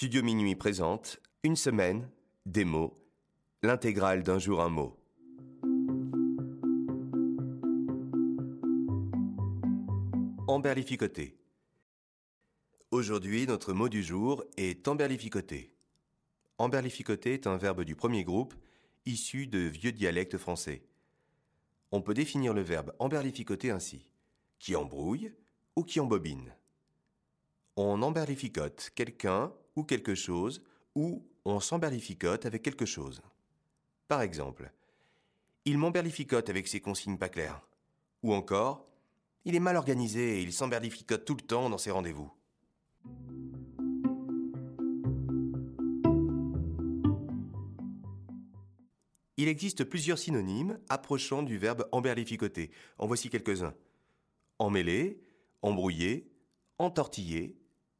Studio Minuit présente Une semaine, des mots, l'intégrale d'un jour un mot. Emberlificoter. Aujourd'hui, notre mot du jour est emberlificoter. Emberlificoter est un verbe du premier groupe, issu de vieux dialectes français. On peut définir le verbe emberlificoter ainsi qui embrouille ou qui embobine? On emberlificote quelqu'un ou quelque chose ou on s'emberlificote avec quelque chose. Par exemple, il m'emberlificote avec ses consignes pas claires. Ou encore, il est mal organisé et il s'emberlificote tout le temps dans ses rendez-vous. Il existe plusieurs synonymes approchant du verbe emberlificoter. En voici quelques-uns. Emmêler, embrouiller, entortiller,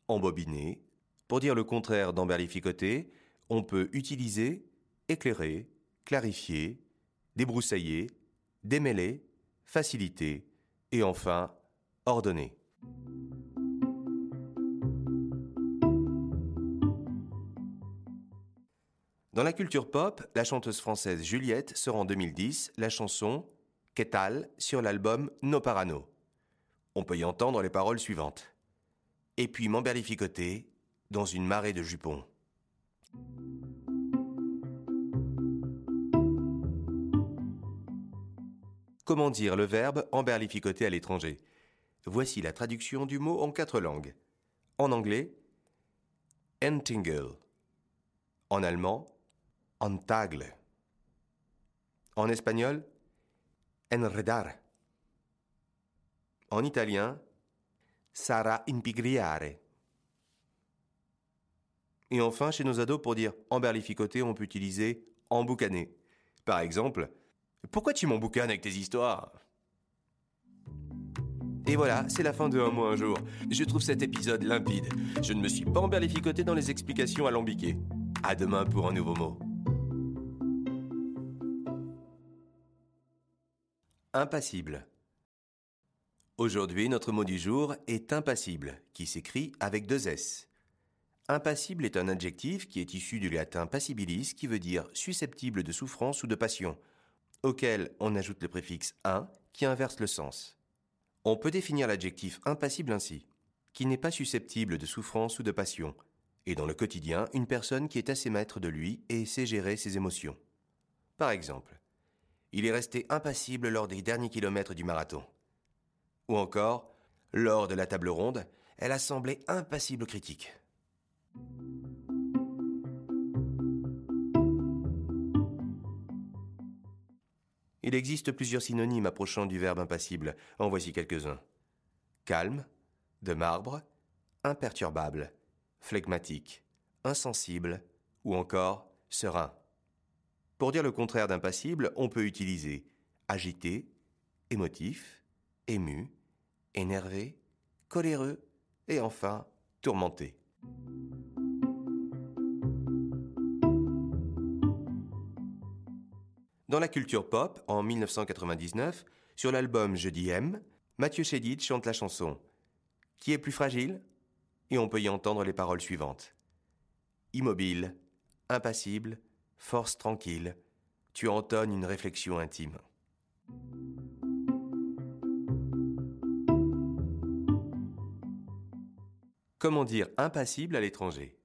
embobiner. Pour dire le contraire d'emberlificoter, on peut utiliser éclairer, clarifier, débroussailler, démêler, faciliter et enfin ordonner. Dans la culture pop, la chanteuse française Juliette sort en 2010 la chanson Qu'est-elle sur l'album No Parano. On peut y entendre les paroles suivantes. Et puis m'emberlificoter dans une marée de jupons. Comment dire le verbe emberlificoter à l'étranger? Voici la traduction du mot en quatre langues. En anglais, entingle. En allemand, entagle. En espagnol, enredar. En italien, sarà impigriare. Et enfin, chez nos ados, pour dire emberlificoter, on peut utiliser emboucaner. Par exemple, pourquoi tu m'emboucanes avec tes histoires? Et voilà, c'est la fin de Un mot un jour. Je trouve cet épisode limpide. Je ne me suis pas emberlificoté dans les explications alambiquées. À demain pour un nouveau mot. Impassible. Aujourd'hui, notre mot du jour est impassible, qui s'écrit avec deux S. Impassible est un adjectif qui est issu du latin passibilis, qui veut dire susceptible de souffrance ou de passion auquel on ajoute le préfixe un qui inverse le sens. On peut définir l'adjectif impassible ainsi, qui n'est pas susceptible de souffrance ou de passion, et dans le quotidien, une personne qui est assez maître de lui et sait gérer ses émotions. Par exemple, il est resté impassible lors des derniers kilomètres du marathon. Ou encore, lors de la table ronde, elle a semblé impassible aux critiques. Il existe plusieurs synonymes approchant du verbe impassible. En voici quelques-uns. Calme, de marbre, imperturbable, flegmatique, insensible ou encore serein. Pour dire le contraire d'impassible, on peut utiliser agité, émotif, ému, énervé, coléreux et enfin tourmenté. Dans la culture pop, en 1999, sur l'album Je dis M, Mathieu Chédid chante la chanson Qui est plus fragile? Et on peut y entendre les paroles suivantes. Immobile, impassible, force tranquille, tu entonnes une réflexion intime. Comment dire impassible à l'étranger?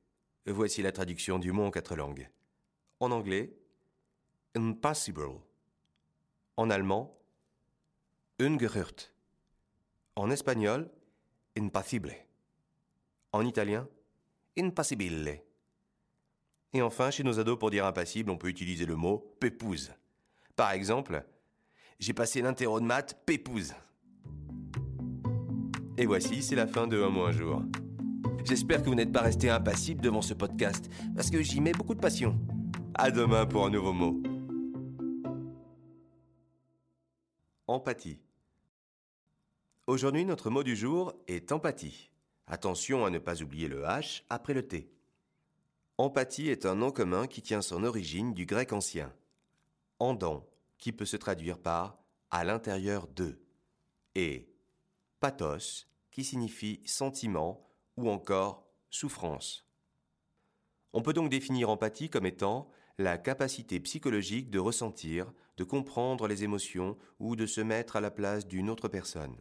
Voici la traduction du mot en quatre langues. En anglais, Impossible. En allemand, ungerhört. En espagnol, impossible. En italien, impossibile. Et enfin, chez nos ados, pour dire impassible, on peut utiliser le mot pépouze. Par exemple, j'ai passé l'interro de maths pépouze. Et voici, c'est la fin de Un mois un jour. J'espère que vous n'êtes pas resté impassible devant ce podcast, parce que j'y mets beaucoup de passion. À demain pour un nouveau mot. Empathie. Aujourd'hui, notre mot du jour est empathie. Attention à ne pas oublier le H après le T. Empathie est un nom commun qui tient son origine du grec ancien. Andon, qui peut se traduire par à l'intérieur de, et pathos, qui signifie sentiment ou encore souffrance. On peut donc définir empathie comme étant la capacité psychologique de ressentir, de comprendre les émotions ou de se mettre à la place d'une autre personne.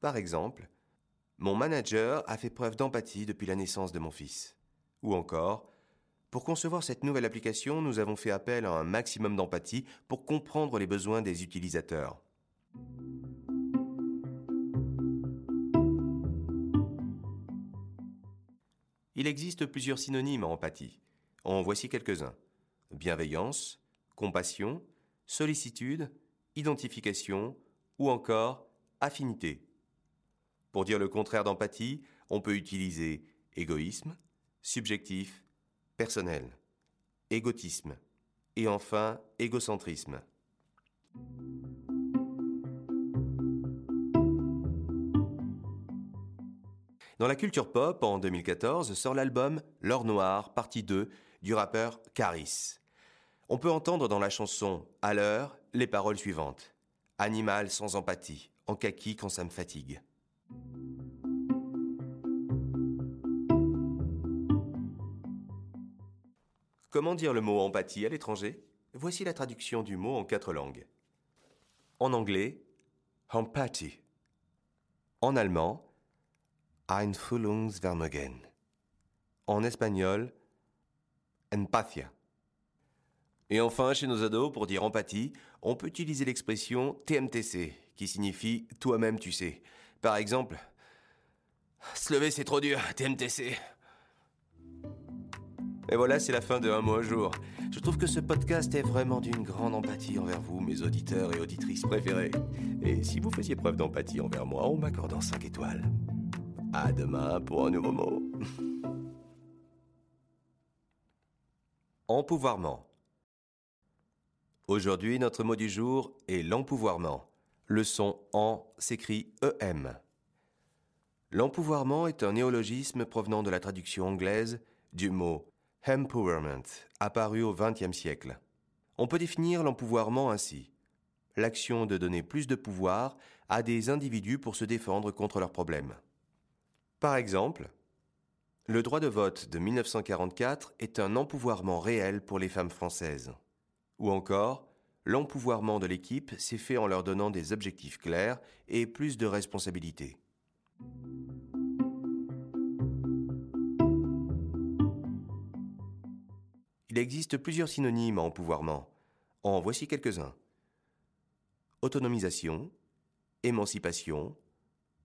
Par exemple, mon manager a fait preuve d'empathie depuis la naissance de mon fils. Ou encore, pour concevoir cette nouvelle application, nous avons fait appel à un maximum d'empathie pour comprendre les besoins des utilisateurs. Il existe plusieurs synonymes à empathie. En voici quelques-uns. Bienveillance, compassion, sollicitude, identification ou encore affinité. Pour dire le contraire d'empathie, on peut utiliser égoïsme, subjectif, personnel, égotisme et enfin égocentrisme. Dans la culture pop, en 2014, sort l'album L'or noir, partie 2, du rappeur Caris. On peut entendre dans la chanson À l'heure les paroles suivantes. Animal sans empathie, en kaki quand ça me fatigue. Comment dire le mot empathie à l'étranger? Voici la traduction du mot en quatre langues. En anglais, Empathie. En allemand, Einfühlungsvermögen. En espagnol, empathia. Et enfin, chez nos ados, pour dire empathie, on peut utiliser l'expression TMTC, qui signifie toi-même tu sais. Par exemple, se lever c'est trop dur, TMTC. Et voilà, c'est la fin de Un mot un jour. Je trouve que ce podcast est vraiment d'une grande empathie envers vous, mes auditeurs et auditrices préférés. Et si vous faisiez preuve d'empathie envers moi en m'accordant 5 étoiles. À demain pour un nouveau mot. Empouvoirment. Aujourd'hui, notre mot du jour est l'empouvoirment. Le son en s'écrit EM. L'empouvoirment est un néologisme provenant de la traduction anglaise du mot empowerment, apparu au XXe siècle. On peut définir l'empouvoirment ainsi l'action de donner plus de pouvoir à des individus pour se défendre contre leurs problèmes. Par exemple, le droit de vote de 1944 est un empouvoirment réel pour les femmes françaises. Ou encore, l'empouvoirment de l'équipe s'est fait en leur donnant des objectifs clairs et plus de responsabilités. Il existe plusieurs synonymes à empouvoirment. En voici quelques-uns. Autonomisation, émancipation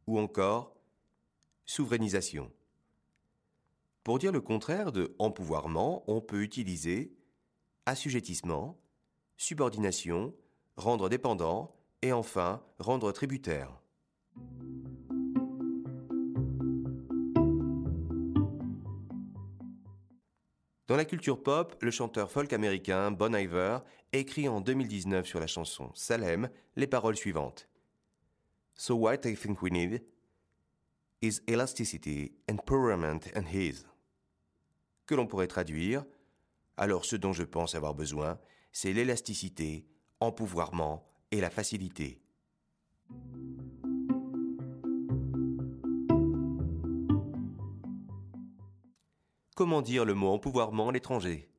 ou encore souverainisation. Pour dire le contraire de empouvoirment, on peut utiliser assujettissement, subordination, rendre dépendant et enfin rendre tributaire. Dans la culture pop, le chanteur folk américain Bon Iver écrit en 2019 sur la chanson Salem les paroles suivantes. So what I think we need is elasticity, empowerment and ease. Que l'on pourrait traduire Alors ce dont je pense avoir besoin, c'est l'élasticité, empouvoirment et la facilité. Comment dire le mot empouvoirment à l'étranger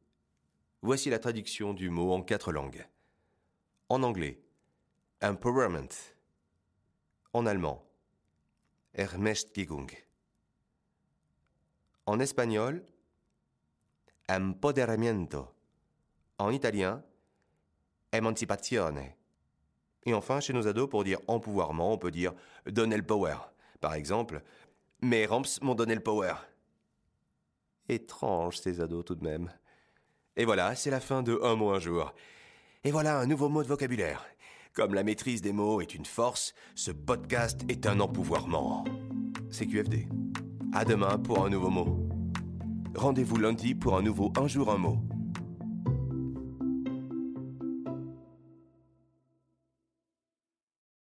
Voici la traduction du mot en quatre langues. En anglais, empowerment. En allemand, Ermächtigung. En espagnol, empoderamiento. En italien, emancipazione. Et enfin, chez nos ados, pour dire empouvoirment, on peut dire donner le power. Par exemple, mes ramps m'ont donné le power. Étrange ces ados tout de même. Et voilà, c'est la fin de Un mot un jour. Et voilà un nouveau mot de vocabulaire. Comme la maîtrise des mots est une force, ce podcast est un empouvoirment. C'est QFD. À demain pour un nouveau mot. Rendez-vous lundi pour un nouveau Un jour un mot.